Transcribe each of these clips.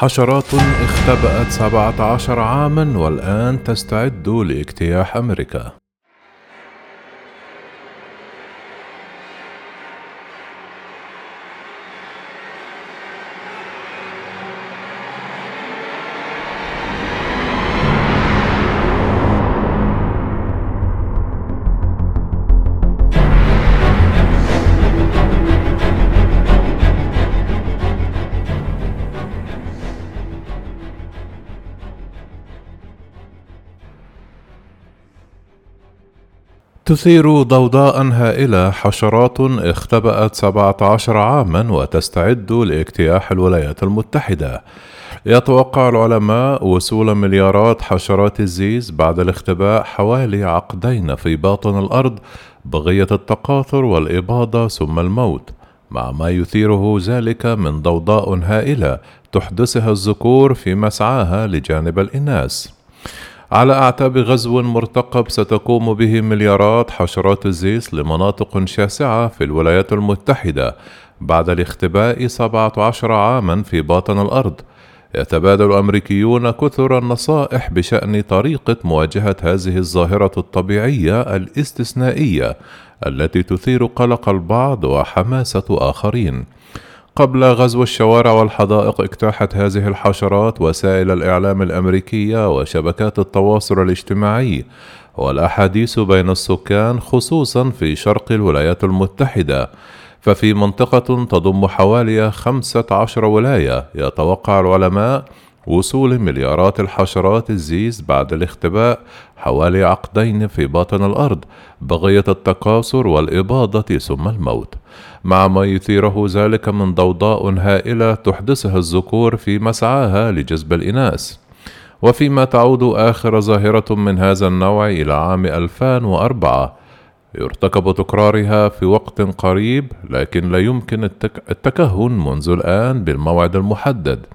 حشرات اختبأت 17 عاما والآن تستعد لاجتياح أمريكا. تثير ضوضاء هائلة حشرات اختبأت 17 عاما وتستعد لاجتياح الولايات المتحدة. يتوقع العلماء وصول مليارات حشرات الزيز بعد الاختباء حوالي عقدين في باطن الأرض بغية التقاطر والإباضة ثم الموت، مع ما يثيره ذلك من ضوضاء هائلة تحدثها الذكور في مسعاها لجانب الإناث. على أعتاب غزو مرتقب ستقوم به مليارات حشرات الزيس لمناطق شاسعة في الولايات المتحدة بعد الاختباء 17 عاما في باطن الأرض. يتبادل الأمريكيون كثر النصائح بشأن طريقة مواجهة هذه الظاهرة الطبيعية الاستثنائية التي تثير قلق البعض وحماسة آخرين. قبل غزو الشوارع والحدائق اجتاحت هذه الحشرات وسائل الإعلام الأمريكية وشبكات التواصل الاجتماعي والأحاديث بين السكان خصوصا في شرق الولايات المتحدة. ففي منطقة تضم حوالي 15 ولاية يتوقع العلماء وصول مليارات الحشرات الزيز بعد الاختباء حوالي عقدين في باطن الأرض بغية التكاثر والإباضة ثم الموت. مع ما يثيره ذلك من ضوضاء هائلة تحدثها الذكور في مسعاها لجذب الإناث. وفيما تعود آخر ظاهرة من هذا النوع إلى عام 2004 يرتكب تكرارها في وقت قريب لكن لا يمكن التكهن منذ الآن بالموعد المحدد.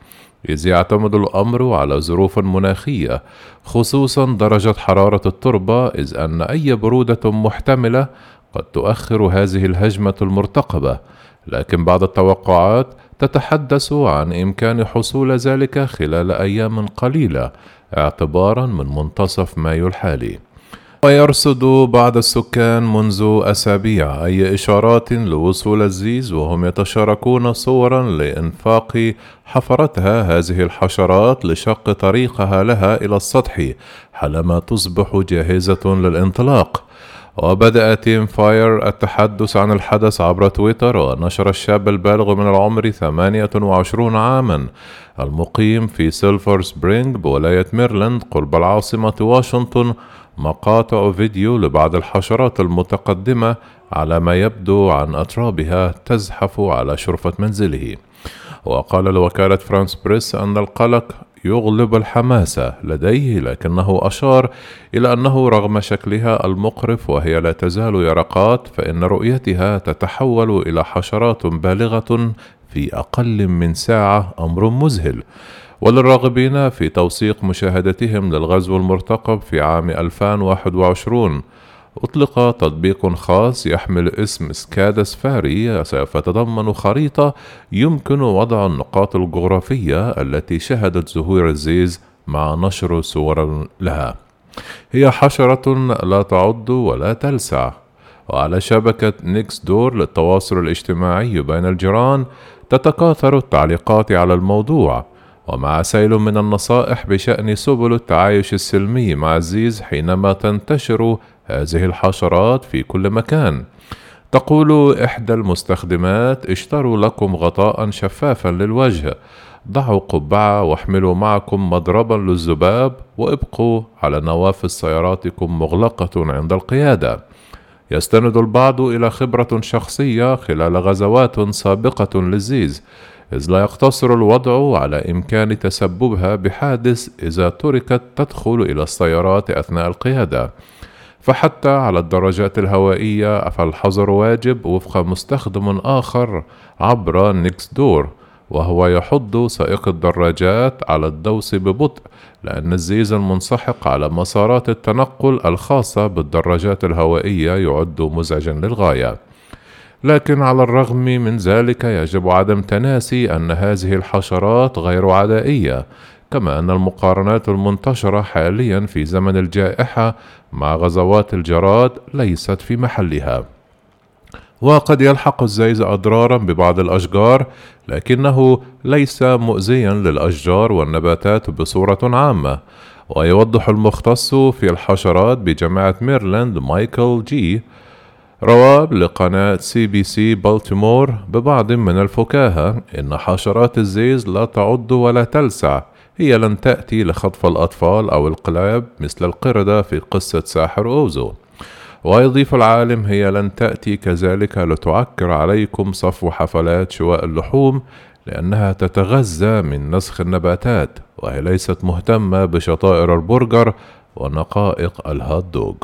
إذ يعتمد الأمر على ظروف مناخية خصوصا درجة حرارة التربة إذ أن أي برودة محتملة قد تؤخر هذه الهجمة المرتقبة. لكن بعض التوقعات تتحدث عن إمكان حصول ذلك خلال أيام قليلة اعتبارا من منتصف مايو الحالي. ويرصد بعض السكان منذ أسابيع أي إشارات لوصول الزيز وهم يتشاركون صورا لأنفاق حفرتها هذه الحشرات لشق طريقها لها إلى السطح حالما تصبح جاهزة للانطلاق. وبدأ تيم فاير التحدث عن الحدث عبر تويتر ونشر الشاب البالغ من العمر 28 عاما. المقيم في سيلفر سبرينغ بولاية ميرلاند قرب العاصمة واشنطن مقاطع فيديو لبعض الحشرات المتقدمة على ما يبدو عن أترابها تزحف على شرفة منزله. وقال لوكالة فرانس بريس أن القلق يغلب الحماسة لديه لكنه أشار إلى أنه رغم شكلها المقرف وهي لا تزال يرقات فإن رؤيتها تتحول إلى حشرات بالغة في أقل من ساعة أمر مذهل. وللراغبين في توثيق مشاهدتهم للغزو المرتقب في عام 2021 أطلق تطبيق خاص يحمل اسم سكادس فاري سوف يتضمن خريطة يمكن وضع النقاط الجغرافية التي شهدت ظهور الزيز مع نشر صور لها. هي حشرة لا تعض ولا تلسع. وعلى شبكة Nextdoor للتواصل الاجتماعي بين الجيران تتكاثر التعليقات على الموضوع. ومع سيل من النصائح بشأن سبل التعايش السلمي مع الزيز حينما تنتشر هذه الحشرات في كل مكان. تقول إحدى المستخدمات اشتروا لكم غطاء شفافا للوجه. ضعوا قبعة واحملوا معكم مضربا للذباب وابقوا على نوافذ سياراتكم مغلقة عند القيادة. يستند البعض إلى خبرة شخصية خلال غزوات سابقة للزيز. إذ لا يقتصر الوضع على إمكان تسببها بحادث إذا تركت تدخل إلى السيارات أثناء القيادة. فحتى على الدراجات الهوائية فالحظر واجب وفق مستخدم آخر عبر نيكس دور وهو يحض سائق الدراجات على الدوس ببطء لأن الزيز المنسحق على مسارات التنقل الخاصة بالدراجات الهوائية يعد مزعجا للغاية. لكن على الرغم من ذلك يجب عدم تناسي أن هذه الحشرات غير عدائية كما أن المقارنات المنتشرة حاليا في زمن الجائحة مع غزوات الجراد ليست في محلها. وقد يلحق الزيز أضرارا ببعض الأشجار لكنه ليس مؤذيا للأشجار والنباتات بصورة عامة. ويوضح المختص في الحشرات بجامعة ميرلاند مايكل جي روى لقناة سي بي إس بالتيمور ببعض من الفكاهة إن حشرات الزيز لا تعض ولا تلسع هي لن تأتي لخطف الأطفال أو الكلاب مثل القردة في قصة ساحر أوز. ويضيف العالم هي لن تأتي كذلك لتعكر عليكم صفو حفلات شواء اللحوم لأنها تتغذى من نسغ النباتات وهي ليست مهتمة بشطائر البرجر ونقائق الهات دوغ.